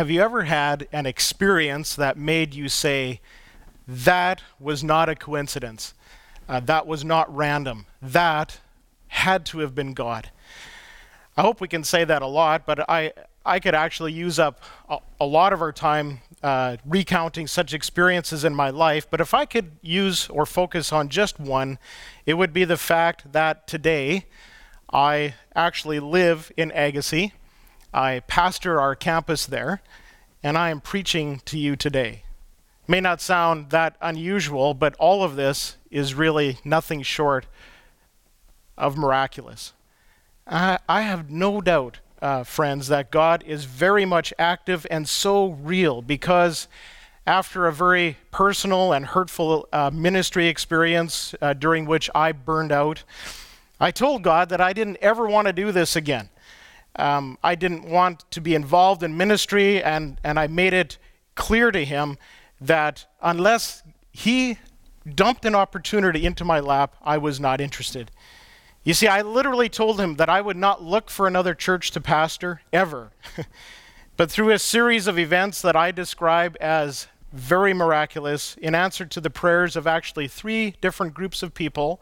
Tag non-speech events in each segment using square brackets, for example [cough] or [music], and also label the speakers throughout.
Speaker 1: have you ever had an experience that made you say, that was not a coincidence? Uh, that was not random. That had to have been God. I hope we can say that a lot, but I, I could actually use up a, a lot of our time uh, recounting such experiences in my life. But if I could use or focus on just one, it would be the fact that today I actually live in Agassiz. I pastor our campus there, and I am preaching to you today. May not sound that unusual, but all of this is really nothing short of miraculous. I, I have no doubt, uh, friends, that God is very much active and so real because after a very personal and hurtful uh, ministry experience uh, during which I burned out, I told God that I didn't ever want to do this again. Um, I didn't want to be involved in ministry, and, and I made it clear to him that unless he dumped an opportunity into my lap, I was not interested. You see, I literally told him that I would not look for another church to pastor ever. [laughs] but through a series of events that I describe as very miraculous, in answer to the prayers of actually three different groups of people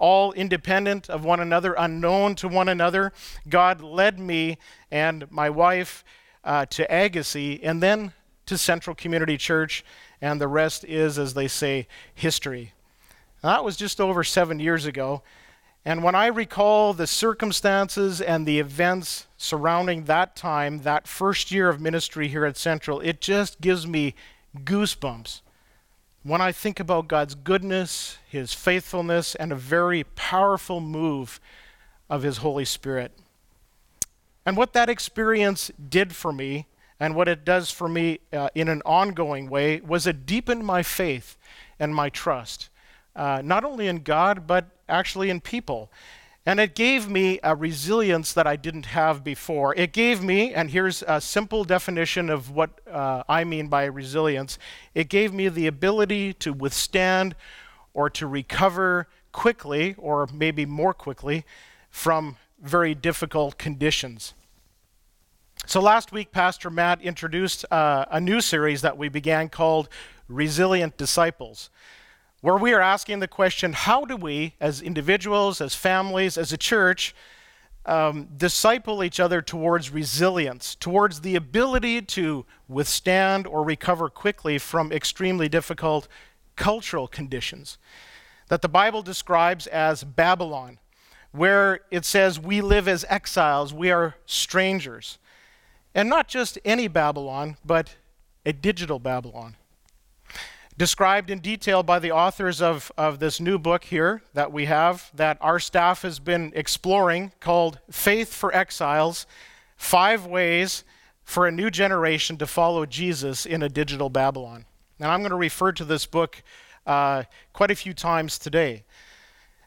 Speaker 1: all independent of one another, unknown to one another. God led me and my wife uh, to Agassiz and then to Central Community Church, and the rest is, as they say, history. Now, that was just over seven years ago. And when I recall the circumstances and the events surrounding that time, that first year of ministry here at Central, it just gives me goosebumps when I think about God's goodness, His faithfulness, and a very powerful move of His Holy Spirit. And what that experience did for me, and what it does for me uh, in an ongoing way, was it deepened my faith and my trust, uh, not only in God, but actually in people. And it gave me a resilience that I didn't have before. It gave me, and here's a simple definition of what uh, I mean by resilience it gave me the ability to withstand or to recover quickly, or maybe more quickly, from very difficult conditions. So last week, Pastor Matt introduced uh, a new series that we began called Resilient Disciples where we are asking the question how do we, as individuals, as families, as a church, um, disciple each other towards resilience, towards the ability to withstand or recover quickly from extremely difficult cultural conditions that the Bible describes as Babylon, where it says we live as exiles, we are strangers. And not just any Babylon, but a digital Babylon described in detail by the authors of, of this new book here that we have, that our staff has been exploring, called Faith for Exiles Five Ways for a New Generation to Follow Jesus in a Digital Babylon. And I'm going to refer to this book uh, quite a few times today.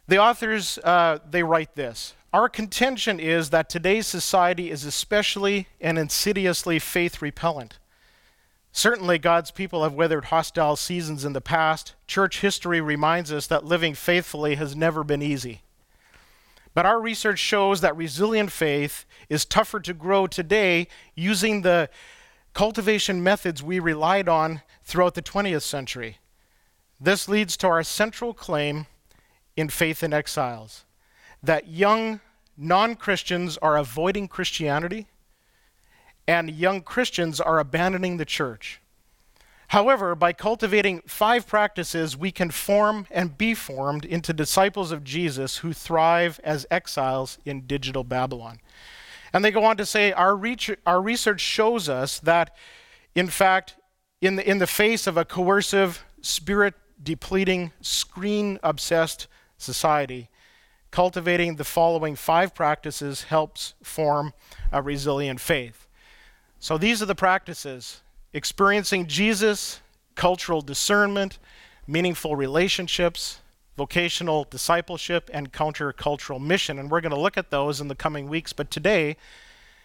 Speaker 1: The authors, uh, they write this. Our contention is that today's society is especially and insidiously faith repellent. Certainly, God's people have weathered hostile seasons in the past. Church history reminds us that living faithfully has never been easy. But our research shows that resilient faith is tougher to grow today using the cultivation methods we relied on throughout the 20th century. This leads to our central claim in Faith in Exiles that young non Christians are avoiding Christianity and young Christians are abandoning the church. However, by cultivating five practices, we can form and be formed into disciples of Jesus who thrive as exiles in digital Babylon. And they go on to say our, research shows us that, in fact, in the, in the face of a coercive, spirit depleting, screen obsessed society, cultivating the following five practices helps form a resilient faith. So these are the practices experiencing Jesus, cultural discernment, meaningful relationships, vocational discipleship, and countercultural mission. And we're going to look at those in the coming weeks. But today,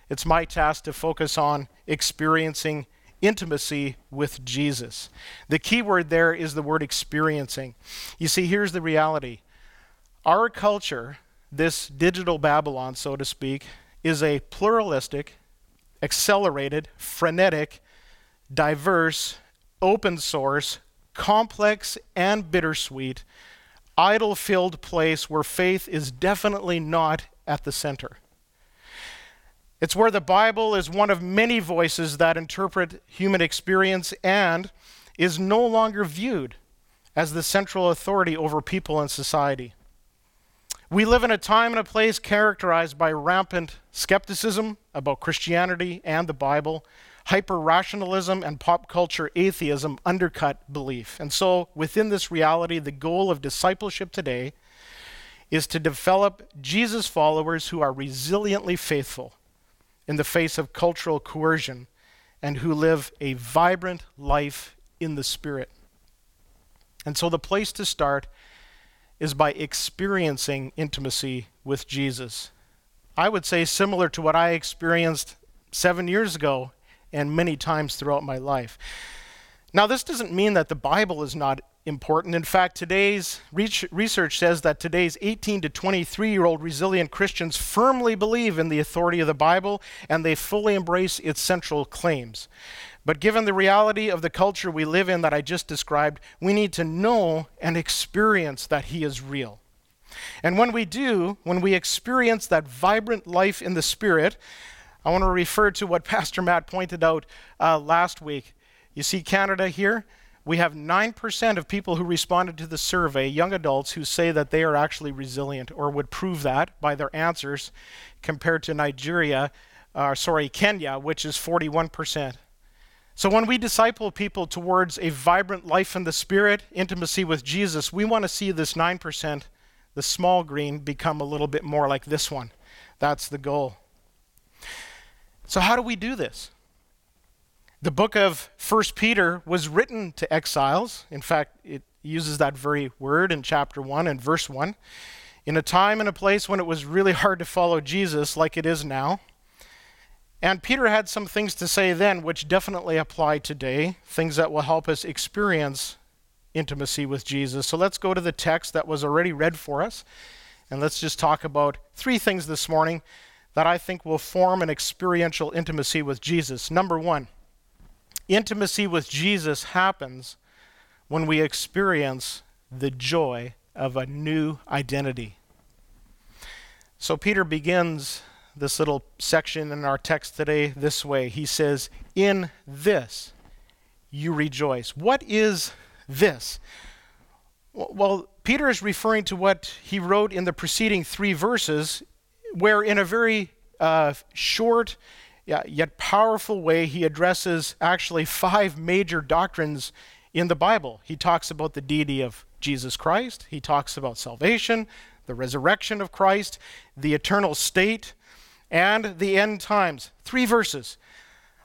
Speaker 1: it's my task to focus on experiencing intimacy with Jesus. The key word there is the word experiencing. You see, here's the reality our culture, this digital Babylon, so to speak, is a pluralistic, accelerated, frenetic, diverse, open source, complex, and bittersweet, idol filled place where faith is definitely not at the center. It's where the Bible is one of many voices that interpret human experience and is no longer viewed as the central authority over people and society. We live in a time and a place characterized by rampant skepticism about Christianity and the Bible. Hyper rationalism and pop culture atheism undercut belief. And so, within this reality, the goal of discipleship today is to develop Jesus followers who are resiliently faithful in the face of cultural coercion and who live a vibrant life in the Spirit. And so, the place to start is by experiencing intimacy with Jesus. I would say similar to what I experienced seven years ago and many times throughout my life. Now, this doesn't mean that the Bible is not important. In fact, today's research says that today's 18 to 23 year old resilient Christians firmly believe in the authority of the Bible and they fully embrace its central claims. But given the reality of the culture we live in that I just described, we need to know and experience that He is real. And when we do, when we experience that vibrant life in the Spirit, I want to refer to what [laughs] Pastor Matt pointed out uh, last week. You see Canada here? We have 9% of people who responded to the survey, young adults, who say that they are actually resilient or would prove that by their answers compared to Nigeria, uh, sorry, Kenya, which is 41%. So, when we disciple people towards a vibrant life in the Spirit, intimacy with Jesus, we want to see this 9%, the small green, become a little bit more like this one. That's the goal. So, how do we do this? The book of 1 Peter was written to exiles. In fact, it uses that very word in chapter 1 and verse 1. In a time and a place when it was really hard to follow Jesus, like it is now. And Peter had some things to say then, which definitely apply today, things that will help us experience intimacy with Jesus. So let's go to the text that was already read for us, and let's just talk about three things this morning that I think will form an experiential intimacy with Jesus. Number one, intimacy with Jesus happens when we experience the joy of a new identity. So Peter begins this little section in our text today this way. He says, In this you rejoice. What is this? Well, Peter is referring to what he wrote in the preceding three verses, where in a very uh, short yet powerful way he addresses actually five major doctrines in the Bible. He talks about the deity of Jesus Christ, he talks about salvation, the resurrection of Christ, the eternal state, and the end times. Three verses,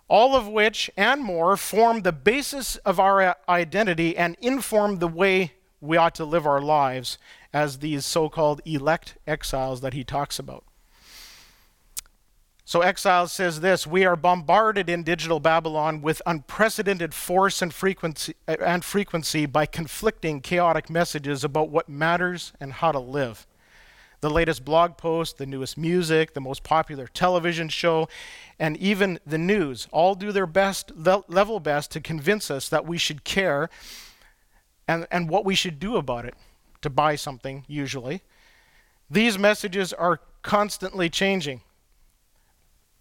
Speaker 1: all of which and more form the basis of our identity and inform the way we ought to live our lives as these so called elect exiles that he talks about. So, Exiles says this We are bombarded in digital Babylon with unprecedented force and frequency, and frequency by conflicting, chaotic messages about what matters and how to live the latest blog post, the newest music, the most popular television show, and even the news all do their best, level best to convince us that we should care and, and what we should do about it to buy something, usually. These messages are constantly changing.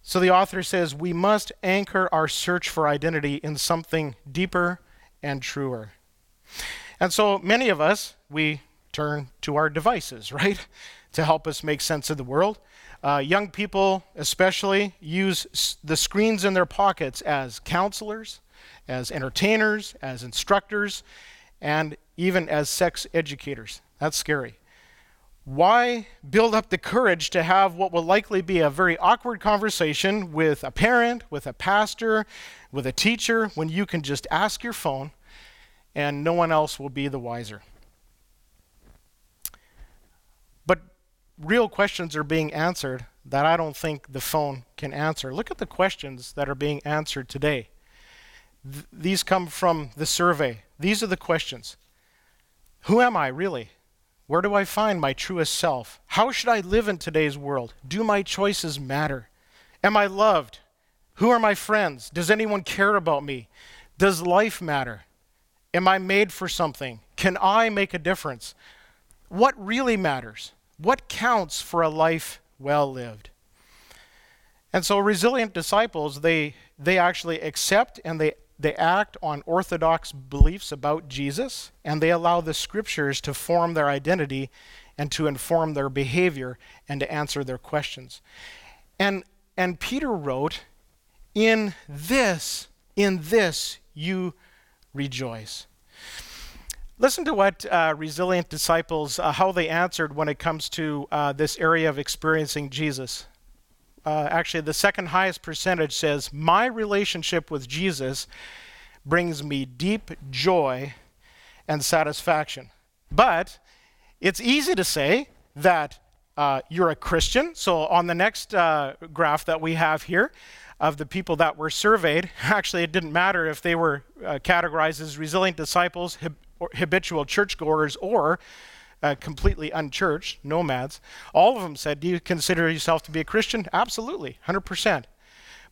Speaker 1: So the author says we must anchor our search for identity in something deeper and truer. And so many of us, we turn to our devices, right? to help us make sense of the world. Uh, young people, especially, use s- the screens in their pockets as counselors, as entertainers, as instructors, and even as sex educators. That's scary. Why build up the courage to have what will likely be a very awkward conversation with a parent, with a pastor, with a teacher, when you can just ask your phone and no one else will be the wiser? But real questions are being answered that I don't think the phone can answer. Look at the questions that are being answered today. Th- these come from the survey. These are the questions Who am I really? Where do I find my truest self? How should I live in today's world? Do my choices matter? Am I loved? Who are my friends? Does anyone care about me? Does life matter? Am I made for something? Can I make a difference? What really matters? What counts for a life well lived? And so resilient disciples, they they actually accept and they they act on orthodox beliefs about Jesus and they allow the scriptures to form their identity and to inform their behavior and to answer their questions. And and Peter wrote, "In this, in this you rejoice." Listen to what uh, resilient disciples, uh, how they answered when it comes to uh, this area of experiencing Jesus. Uh, actually, the second highest percentage says, My relationship with Jesus brings me deep joy and satisfaction. But it's easy to say that uh, you're a Christian. So, on the next uh, graph that we have here, of the people that were surveyed, [laughs] actually, it didn't matter if they were uh, categorized as resilient disciples, hab- habitual churchgoers, or uh, completely unchurched, nomads. All of them said, Do you consider yourself to be a Christian? Absolutely, 100%.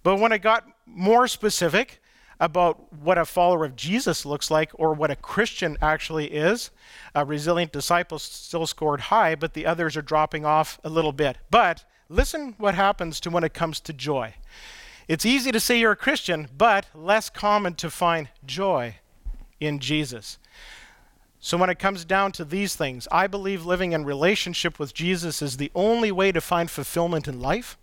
Speaker 1: But when I got more specific about what a follower of Jesus looks like or what a Christian actually is, a resilient disciples still scored high, but the others are dropping off a little bit. But listen what happens to when it comes to joy. It's easy to say you're a Christian, but less common to find joy in Jesus. So, when it comes down to these things, I believe living in relationship with Jesus is the only way to find fulfillment in life.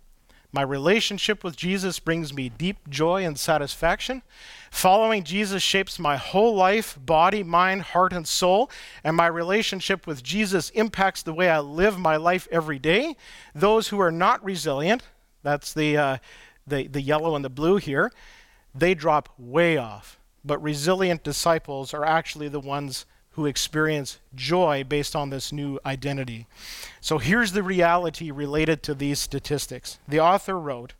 Speaker 1: My relationship with Jesus brings me deep joy and satisfaction. Following Jesus shapes my whole life, body, mind, heart, and soul. And my relationship with Jesus impacts the way I live my life every day. Those who are not resilient, that's the, uh, the, the yellow and the blue here, they drop way off. But resilient disciples are actually the ones who experience joy based on this new identity. So here's the reality related to these statistics. The author wrote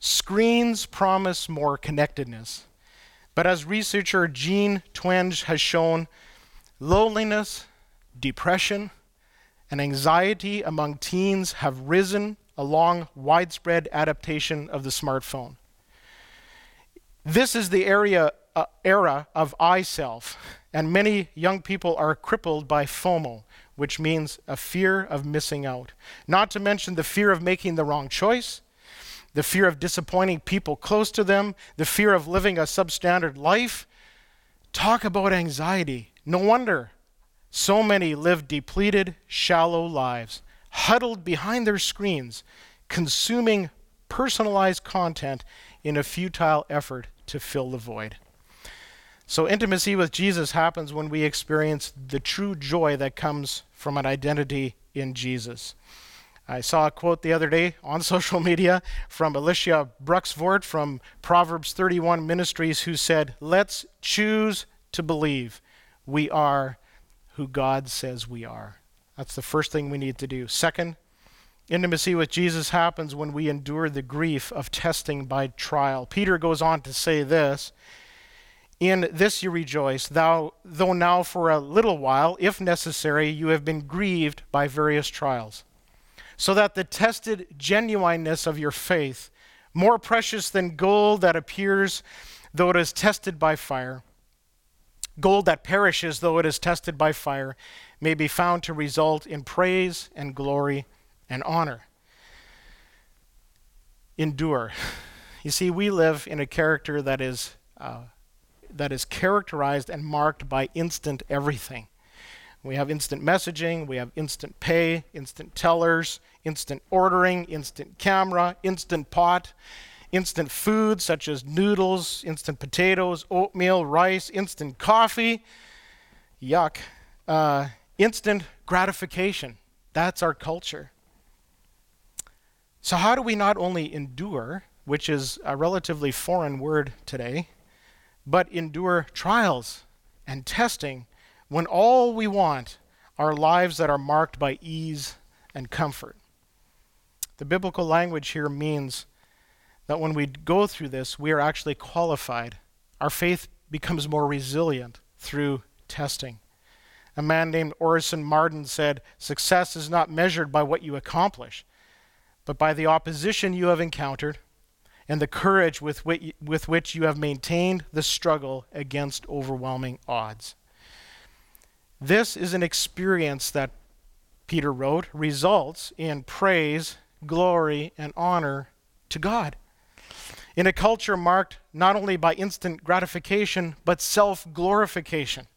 Speaker 1: Screens promise more connectedness. But as researcher Jean Twenge has shown, loneliness, depression, and anxiety among teens have risen along widespread adaptation of the smartphone. This is the area, uh, era of I self and many young people are crippled by FOMO, which means a fear of missing out. Not to mention the fear of making the wrong choice, the fear of disappointing people close to them, the fear of living a substandard life. Talk about anxiety. No wonder so many live depleted, shallow lives, huddled behind their screens, consuming personalized content in a futile effort to fill the void. So, intimacy with Jesus happens when we experience the true joy that comes from an identity in Jesus. I saw a quote the other day on [laughs] social media from Alicia Bruxvoort from Proverbs 31 Ministries who said, Let's choose to believe we are who God says we are. That's the first thing we need to do. Second, intimacy with Jesus happens when we endure the grief of testing by trial. Peter goes on to say this in this you rejoice, thou, though now for a little while, if necessary, you have been grieved by various trials, so that the tested genuineness of your faith, more precious than gold that appears though it is tested by fire, gold that perishes though it is tested by fire, may be found to result in praise and glory and honor. Endure. [laughs] You see, we live in a character that is. Uh, that is characterized and marked by instant everything. We have instant messaging, we have instant pay, instant tellers, instant ordering, instant camera, instant pot, instant food such as noodles, instant potatoes, oatmeal, rice, instant coffee. Yuck. Uh, instant gratification. That's our culture. So, how do we not only endure, which is a relatively foreign word today, but endure trials and testing when all we want are lives that are marked by ease and comfort. The biblical language here means that when we go through this, we are actually qualified. Our faith becomes more resilient through testing. A man named Orison Marden said, Success is not measured by what you accomplish, but by the opposition you have encountered and the courage with which, with which you have maintained the struggle against overwhelming odds. This is an experience that Peter wrote results in praise, glory, and honor to God. In a culture marked not only by instant gratification, but self glorification.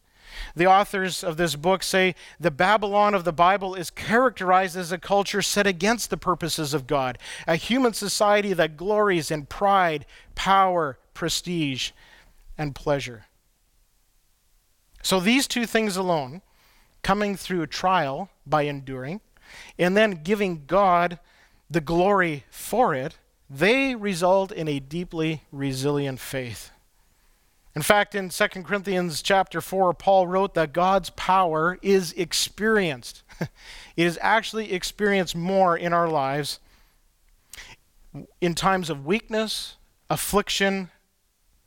Speaker 1: The authors of this book say the Babylon of the Bible is characterized as a culture set against the purposes of God, a human society that glories in pride, power, prestige, and pleasure. So these two things alone, coming through trial by enduring, and then giving God the glory for it, they result in a deeply resilient faith. In fact, in 2 Corinthians chapter 4, Paul wrote that God's power is experienced. [laughs] it is actually experienced more in our lives in times of weakness, affliction,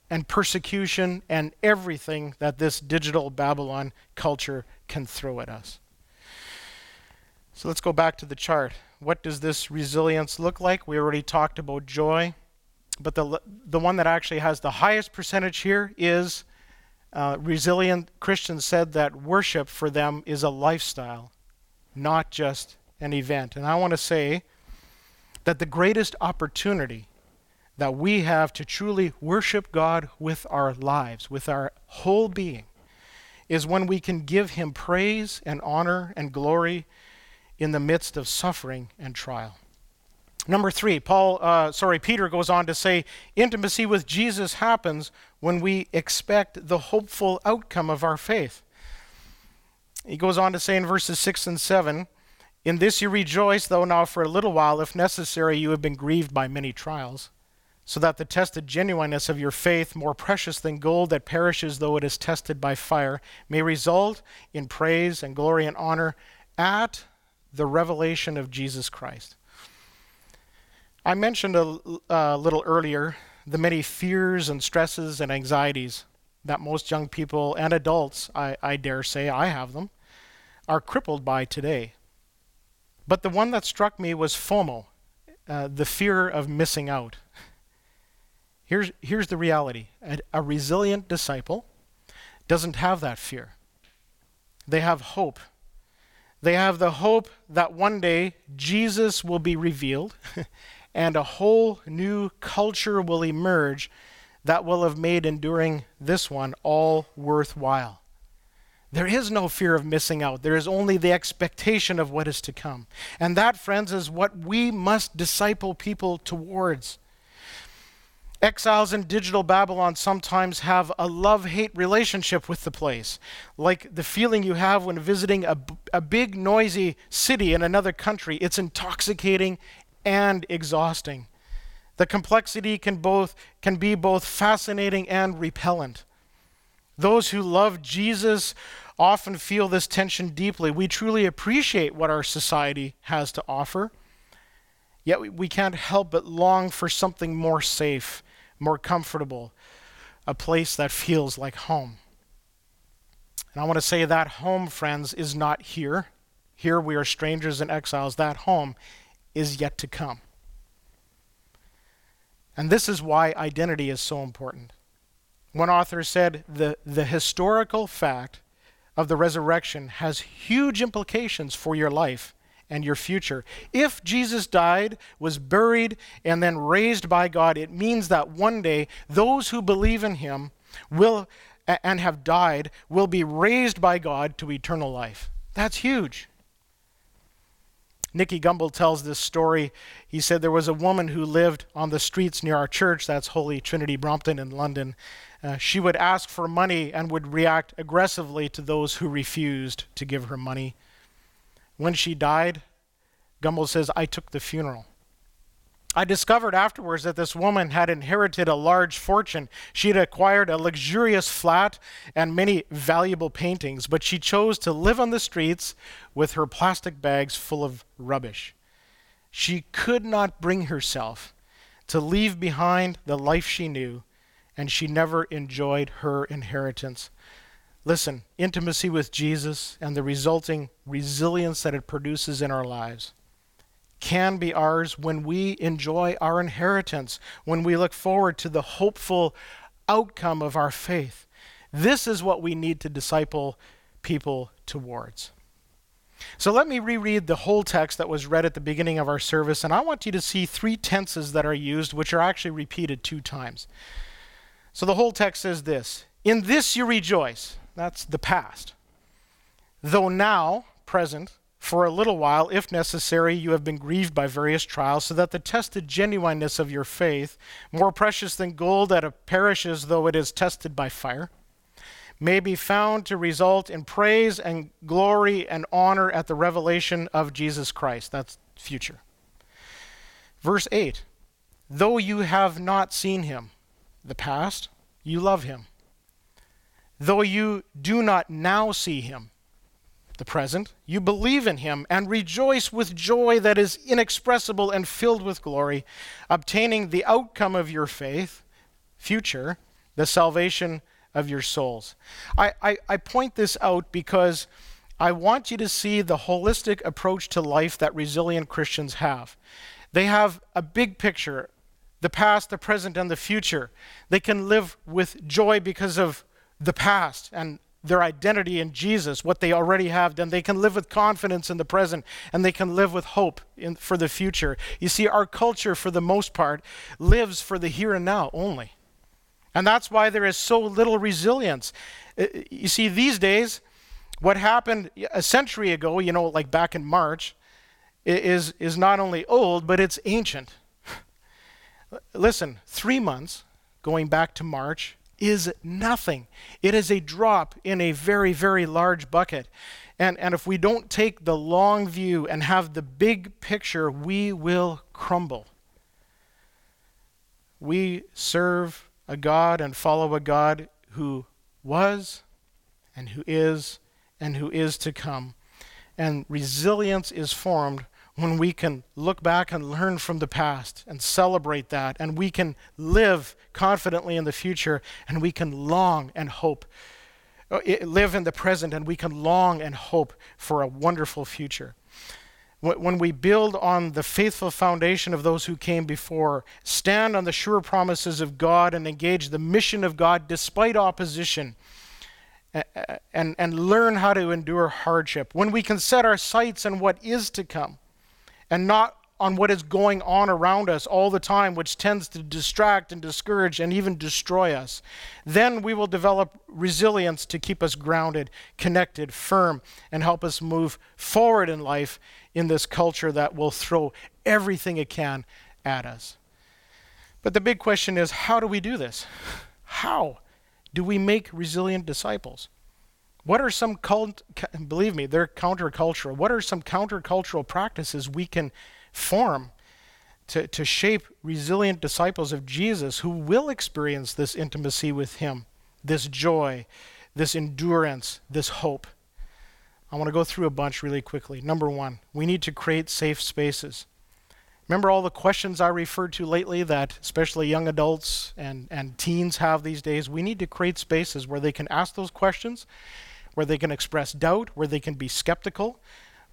Speaker 1: and persecution, and everything that this digital Babylon culture can throw at us. So let's go back to the chart. What does this resilience look like? We already talked about joy but the, the one that actually has the highest percentage here is uh, resilient Christians said that worship for them is a lifestyle, not just an event. And I want to say that the greatest opportunity that we have to truly worship God with our lives, with our whole being, is when we can give Him praise and honor and glory in the midst of suffering and trial. Number three, Paul, uh, sorry, Peter goes on to say, intimacy with Jesus happens when we expect the hopeful outcome of our faith. He goes on to say in verses six and seven, in this you rejoice, though now for a little while, if necessary, you have been grieved by many trials, so that the tested genuineness of your faith, more precious than gold that perishes though it is tested by fire, may result in praise and glory and honor at the revelation of Jesus Christ. I mentioned a, a little earlier the many fears and stresses and anxieties that most young people and adults, I, I dare say, I have them, are crippled by today. But the one that struck me was FOMO, uh, the fear of missing out. Here's, here's the reality a, a resilient disciple doesn't have that fear, they have hope. They have the hope that one day Jesus will be revealed [laughs] and a whole new culture will emerge that will have made enduring this one all worthwhile. There is no fear of missing out. There is only the expectation of what is to come. And that, friends, is what we must disciple people towards. Exiles in digital Babylon sometimes have a love hate relationship with the place, like the feeling you have when visiting a, a big, noisy city in another country. It's intoxicating and exhausting. The complexity can both can be both fascinating and repellent. Those who love Jesus often feel this tension deeply. We truly appreciate what our society has to offer, yet we can't help but long for something more safe, more comfortable, a place that feels like home. And I want to say that home, friends, is not here. Here we are strangers and exiles. That home is yet to come. And this is why identity is so important. One author said the, the historical fact of the resurrection has huge implications for your life and your future. If Jesus died, was buried, and then raised by God, it means that one day those who believe in him will and have died will be raised by God to eternal life. That's huge. Nicky Gumbel tells this story. He said there was a woman who lived on the streets near our church, that's Holy Trinity Brompton in London. Uh, she would ask for money and would react aggressively to those who refused to give her money. When she died, Gumbel says, I took the funeral. I discovered afterwards that this woman had inherited a large fortune. She had acquired a luxurious flat and many valuable paintings, but she chose to live on the streets with her plastic bags full of rubbish. She could not bring herself to leave behind the life she knew, and she never enjoyed her inheritance. Listen, intimacy with Jesus and the resulting resilience that it produces in our lives can be ours when we enjoy our inheritance, when we look forward to the hopeful outcome of our faith. This is what we need to disciple people towards. So let me reread the whole text that was read at the beginning of our service, and I want you to see three tenses that are used, which are actually repeated two times. So the whole text says this In this you rejoice. That's the past. Though now, present, for a little while, if necessary, you have been grieved by various trials, so that the tested genuineness of your faith, more precious than gold that perishes though it is tested by fire, may be found to result in praise and glory and honor at the revelation of Jesus Christ. That's future. Verse 8 Though you have not seen him, the past, you love him. Though you do not now see him, the present, you believe in him and rejoice with joy that is inexpressible and filled with glory, obtaining the outcome of your faith, future, the salvation of your souls. I, I, I point this out because I want you to see the holistic approach to life that resilient Christians have. They have a big picture the past, the present, and the future. They can live with joy because of the past and their identity in Jesus, what they already have done. They can live with confidence in the present and they can live with hope in, for the future. You see, our culture, for the most part, lives for the here and now only. And that's why there is so little resilience. Uh, you see, these days, what happened a century ago, you know, like back in March, is, is not only old, but it's ancient. [laughs] Listen, three months going back to March is nothing. It is a drop in a very, very large bucket. And, and if we don't take the long view and have the big picture, we will crumble. We serve a God and follow a God who was and who is and who is to come. And resilience is formed when we can look back and learn from the past and celebrate that, and we can live confidently in the future, and we can long and hope, uh, live in the present, and we can long and hope for a wonderful future. When we build on the faithful foundation of those who came before, stand on the sure promises of God, and engage the mission of God despite opposition, and, and learn how to endure hardship, when we can set our sights on what is to come and not on what is going on around us all the time, which tends to distract and discourage and even destroy us. Then we will develop resilience to keep us grounded, connected, firm, and help us move forward in life in this culture that will throw everything it can at us. But the big question is how do we do this? How do we make resilient disciples? What are some cult, believe me, they're countercultural. What are some countercultural practices we can form to, to shape resilient disciples of Jesus who will experience this intimacy with Him, this joy, this endurance, this hope. I want to go through a bunch really quickly. Number one, we need to create safe spaces. Remember all the questions I referred to lately that especially young adults and, and teens have these days? We need to create spaces where they can ask those questions, where they can express doubt, where they can be skeptical,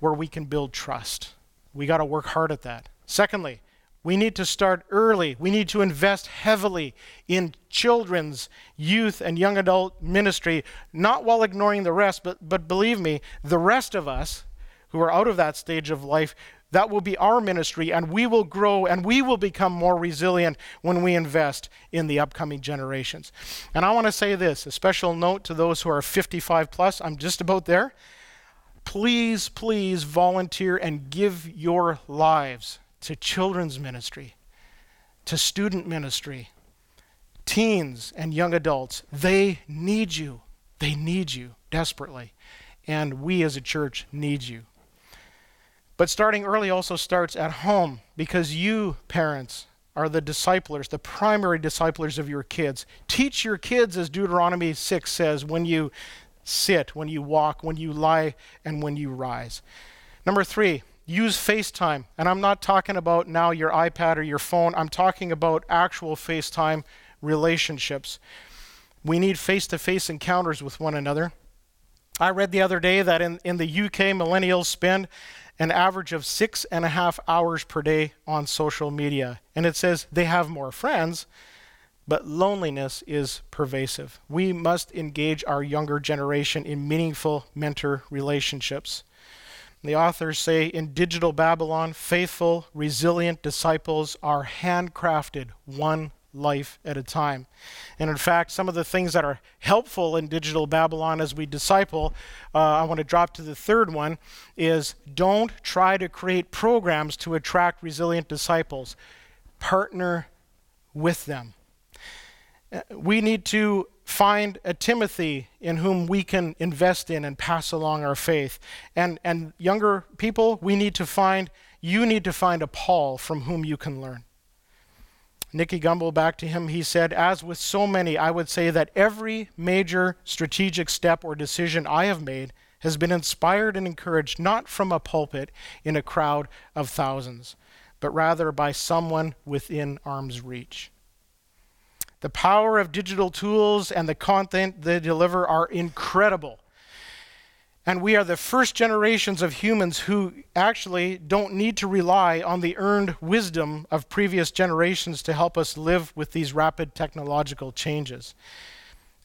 Speaker 1: where we can build trust. We got to work hard at that. Secondly, we need to start early. We need to invest heavily in children's, youth, and young adult ministry, not while ignoring the rest, but, but believe me, the rest of us who are out of that stage of life, that will be our ministry, and we will grow and we will become more resilient when we invest in the upcoming generations. And I want to say this a special note to those who are 55 plus, I'm just about there please, please volunteer and give your lives to children's ministry, to student ministry, teens and young adults. They need you. They need you desperately. And we as a church need you. But starting early also starts at home because you, parents, are the disciplers, the primary disciplers of your kids. Teach your kids, as Deuteronomy 6 says, when you sit, when you walk, when you lie, and when you rise. Number three, use FaceTime. And I'm not talking about now your iPad or your phone, I'm talking about actual FaceTime relationships. We need face to face encounters with one another. I read the other day that in, in the UK, millennials spend an average of six and a half hours per day on social media. And it says they have more friends, but loneliness is pervasive. We must engage our younger generation in meaningful mentor relationships. The authors say in Digital Babylon, faithful, resilient disciples are handcrafted one life at a time. And in fact, some of the things that are helpful in Digital Babylon as we disciple, uh, I want to drop to the third one, is don't try to create programs to attract resilient disciples. Partner with them. Uh, we need to find a Timothy in whom we can invest in and pass along our faith. And, and younger people, we need to find, you need to find a Paul from whom you can learn. Nicky Gumbel, back to him, he said, As with so many, I would say that every major strategic step or decision I have made has been inspired and encouraged not from a pulpit in a crowd of thousands, but rather by someone within arm's reach. The power of digital tools and the content they deliver are incredible. And we are the first generations of humans who actually don't need to rely on the earned wisdom of previous generations to help us live with these rapid technological changes.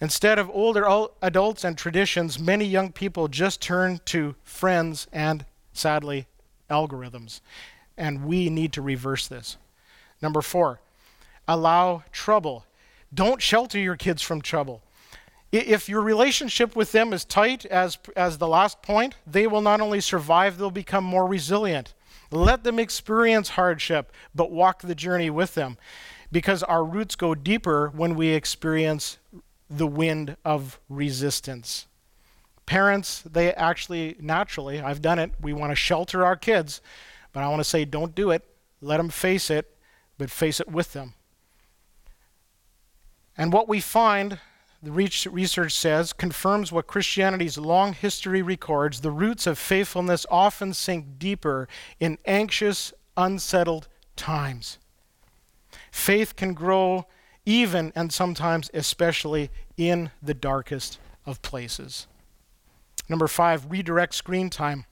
Speaker 1: Instead of older adults and traditions, many young people just turn to friends and, sadly, algorithms. And we need to reverse this. Number four, allow trouble. Don't shelter your kids from trouble. If your relationship with them is tight, as, as the last point, they will not only survive, they'll become more resilient. Let them experience hardship, but walk the journey with them. Because our roots go deeper when we experience the wind of resistance. Parents, they actually naturally, I've done it, we want to shelter our kids, but I want to say don't do it. Let them face it, but face it with them. And what we find the research says, confirms what Christianity's long history records. The roots of faithfulness often sink deeper in anxious, unsettled times. Faith can grow even and sometimes especially in the darkest of places. Number five, redirect screen time.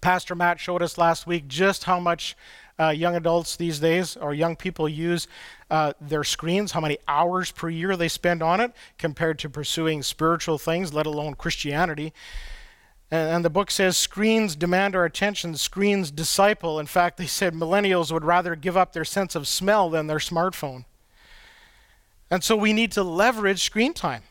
Speaker 1: Pastor Matt showed us last week just how much uh, young adults these days or young people use uh, their screens, how many hours per year they spend on it compared to pursuing spiritual things, let alone Christianity. And, the book says screens demand our attention, screens disciple. In fact, they said millennials would rather give up their sense of smell than their smartphone. And so we need to leverage screen time.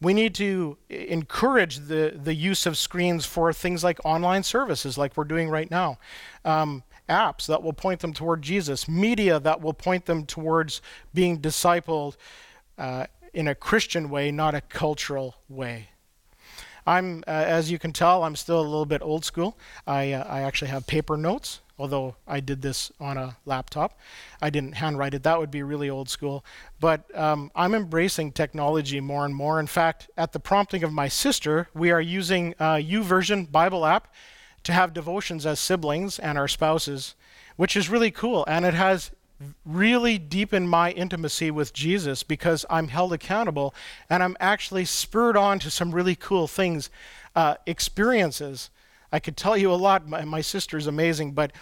Speaker 1: We need to encourage the, the use of screens for things like online services, like we're doing right now. Um, apps that will point them toward Jesus, media that will point them towards being discipled uh, in a Christian way, not a cultural way. I'm, uh, as you can tell, I'm still a little bit old school. I, uh, I actually have paper notes, although I did this on a laptop. I didn't handwrite it. That would be really old school. But um, I'm embracing technology more and more. In fact, at the prompting of my sister, we are using uh, YouVersion Bible app to have devotions as siblings and our spouses, which is really cool. And it has really deepened my intimacy with Jesus because I'm held accountable and I'm actually spurred on to some really cool things, uh, experiences. I could tell you a lot. My, my sister's amazing, but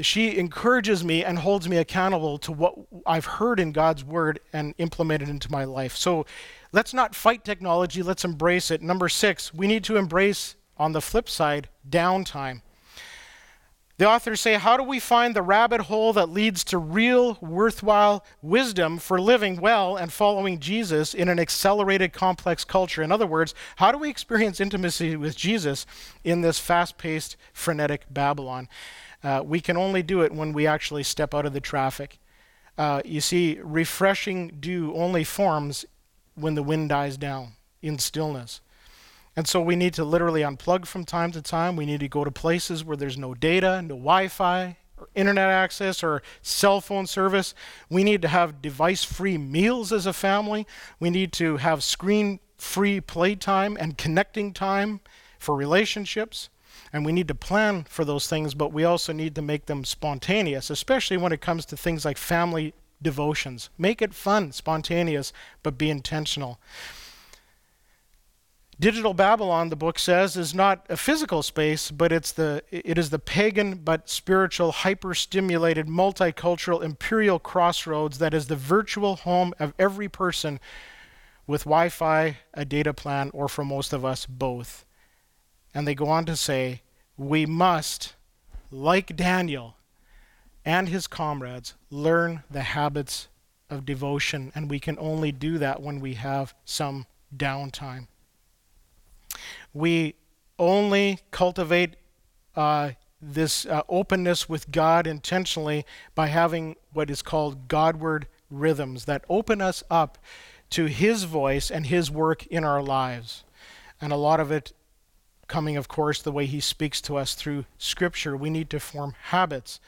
Speaker 1: she encourages me and holds me accountable to what I've heard in God's word and implemented into my life. So let's not fight technology, let's embrace it. Number six, we need to embrace on the flip side, downtime. The authors say, How do we find the rabbit hole that leads to real, worthwhile wisdom for living well and following Jesus in an accelerated, complex culture? In other words, how do we experience intimacy with Jesus in this fast paced, frenetic Babylon? Uh, we can only do it when we actually step out of the traffic. Uh, you see, refreshing dew only forms when the wind dies down in stillness. And so we need to literally unplug from time to time. We need to go to places where there's no data, no Wi Fi, or internet access, or cell phone service. We need to have device free meals as a family. We need to have screen free playtime and connecting time for relationships. And we need to plan for those things, but we also need to make them spontaneous, especially when it comes to things like family devotions. Make it fun, spontaneous, but be intentional. Digital Babylon, the book says, is not a physical space, but it's the, it is the pagan but spiritual, hyper-stimulated, multicultural, imperial crossroads that is the virtual home of every person with Wi Fi, a data plan, or for most of us, both. And they go on to say, we must, like Daniel and his comrades, learn the habits of devotion, and we can only do that when we have some downtime. We only cultivate uh, this uh, openness with God intentionally by having what is called Godward rhythms that open us up to His voice and His work in our lives. And a lot of it coming, of course, the way He speaks to us through Scripture. We need to form habits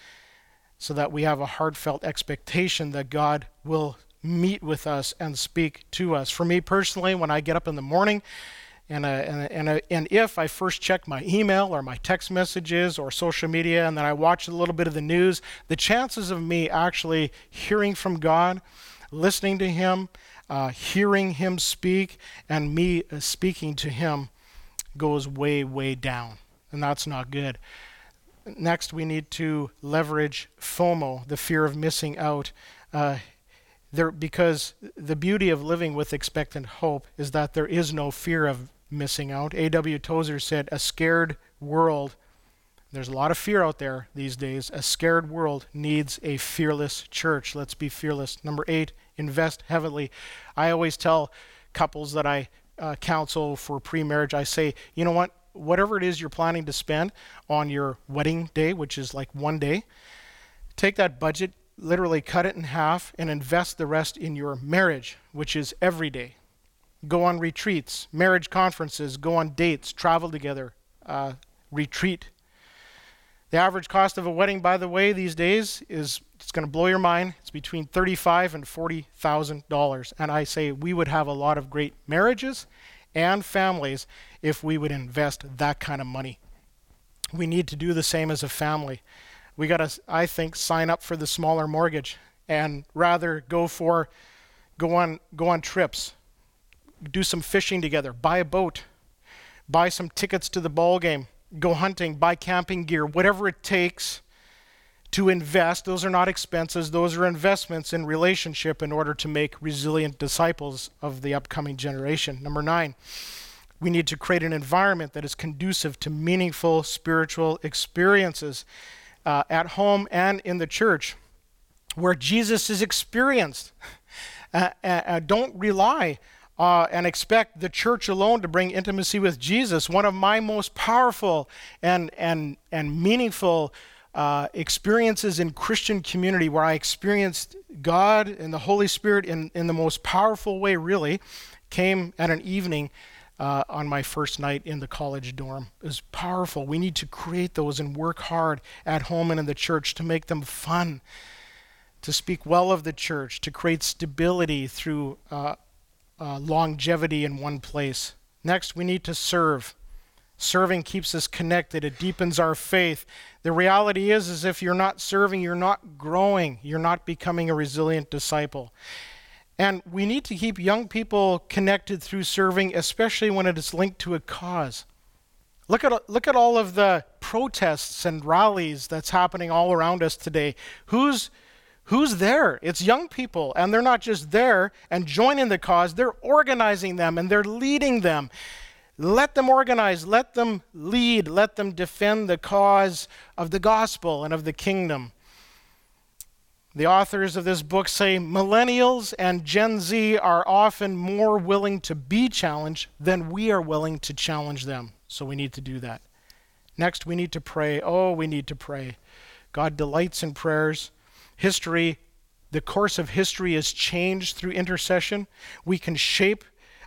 Speaker 1: so that we have a heartfelt expectation that God will meet with us and speak to us. For me personally, when I get up in the morning, and, uh, and, and, uh, and if I first check my email or my text messages or social media and then I watch a little bit of the news, the chances of me actually hearing from God, listening to Him, uh, hearing Him speak, and me uh, speaking to Him goes way, way down. And that's not good. Next, we need to leverage FOMO, the fear of missing out. Uh, there, because the beauty of living with expectant hope is that there is no fear of missing out. A.W. Tozer said, A scared world, there's a lot of fear out there these days. A scared world needs a fearless church. Let's be fearless. Number eight, invest heavily. I always tell couples that I uh, counsel for pre marriage, I say, you know what? Whatever it is you're planning to spend on your wedding day, which is like one day, take that budget, literally cut it in half and invest the rest in your marriage, which is every day. Go on retreats, marriage conferences, go on dates, travel together, uh, retreat. The average cost of a wedding, by the way, these days is it's going to blow your mind. It's between thirty-five and forty thousand dollars, and I say we would have a lot of great marriages and families if we would invest that kind of money. We need to do the same as a family we got to, I think, sign up for the smaller mortgage and rather go for, go on, go on trips, do some fishing together, buy a boat, buy some tickets to the ball game, go hunting, buy camping gear, whatever it takes to invest. Those are not expenses, those are investments in relationship in order to make resilient disciples of the upcoming generation. Number nine, we need to create an environment that is conducive to meaningful spiritual experiences uh, at home and in the church where Jesus is experienced. [laughs] Uh, uh, uh, don't rely uh, and expect the church alone to bring intimacy with Jesus. One of my most powerful and, and, and meaningful uh, experiences in Christian community where I experienced God and the Holy Spirit in, in the most powerful way, really, came at an evening uh, on my first night in the college dorm. It was powerful. We need to create those and work hard at home and in the church to make them fun, to speak well of the church, to create stability through uh, uh, longevity in one place. Next, we need to serve. Serving keeps us connected. It deepens our faith. The reality is, is if you're not serving, you're not growing. You're not becoming a resilient disciple. And we need to keep young people connected through serving, especially when it is linked to a cause. Look at, look at all of the protests and rallies that's happening all around us today. Who's, who's there? It's young people, and they're not just there and joining the cause, they're organizing them and they're leading them. Let them organize, let them lead, let them defend the cause of the gospel and of the kingdom. The authors of this book say millennials and Gen Z are often more willing to be challenged than we are willing to challenge them. So we need to do that. Next, we need to pray. Oh, we need to pray. God delights in prayers. History, the course of history is changed through intercession. We can shape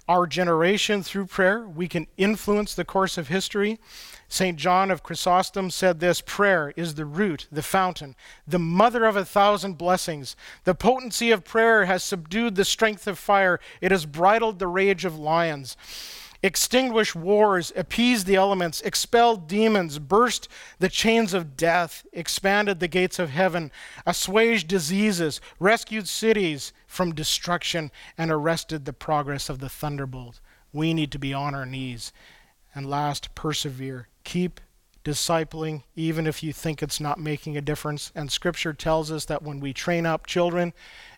Speaker 1: our generation through prayer. We can influence the course of history. St. John of Chrysostom said this prayer is the root, the fountain, the mother of a thousand blessings. The potency of prayer has subdued the strength of fire, it has bridled the rage of lions. Extinguished wars, appeased the elements, expelled demons, burst the chains of death, expanded the gates of heaven, assuaged diseases, rescued cities from destruction, and arrested the progress of the thunderbolt. we need to be on our knees. And last, persevere. Keep discipling, even if you think it's not making a difference. And Scripture tells us that when we train up children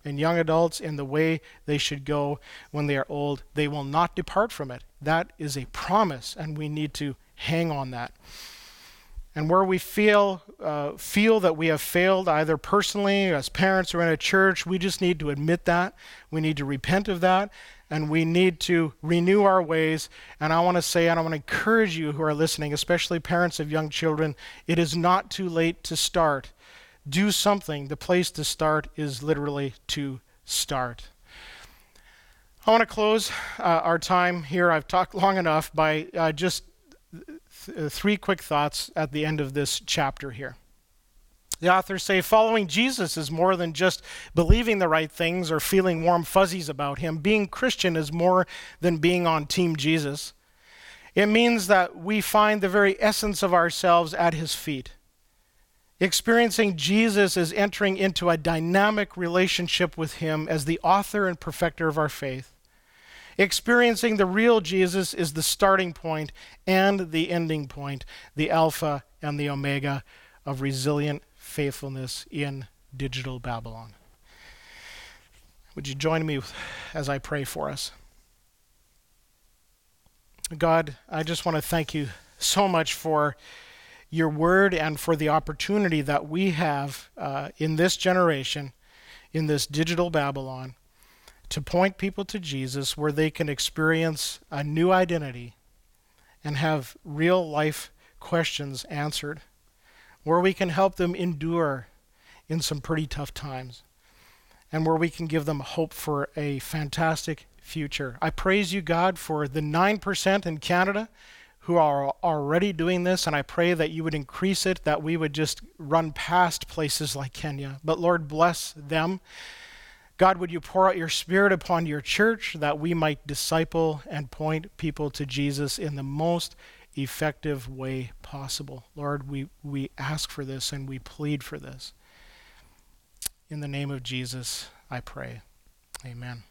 Speaker 1: and young adults in the way they should go when they are old, they will not depart from it. That is a promise, and we need to hang on that. And where we feel uh, feel that we have failed, either personally, as parents, or in a church, we just need to admit that. We need to repent of that, and we need to renew our ways. And I want to say, and I want to encourage you who are listening, especially parents of young children, it is not too late to start. Do something. The place to start is literally to start. I want to close uh, our time here. I've talked long enough by uh, just th- three quick thoughts at the end of this chapter here. The authors say following Jesus is more than just believing the right things or feeling warm fuzzies about him. Being Christian is more than being on Team Jesus. It means that we find the very essence of ourselves at his feet. Experiencing Jesus is entering into a dynamic relationship with him as the author and perfecter of our faith. Experiencing the real Jesus is the starting point and the ending point, the Alpha and the Omega of resilient faithfulness in digital Babylon. Would you join me as I pray for us? God, I just want to thank you so much for your word and for the opportunity that we have uh, in this generation, in this digital Babylon, to point people to Jesus where they can experience a new identity and have real life questions answered where we can help them endure in some pretty tough times, and where we can give them hope for a fantastic future. I praise you, God, for the 9% in Canada who are already doing this, and I pray that you would increase it, that we would just run past places like Kenya. But Lord, bless them. God, would you pour out your Spirit upon your church that we might disciple and point people to Jesus in the most effective way possible. Lord, we, we ask for this and we plead for this. In the name of Jesus, I pray. Amen.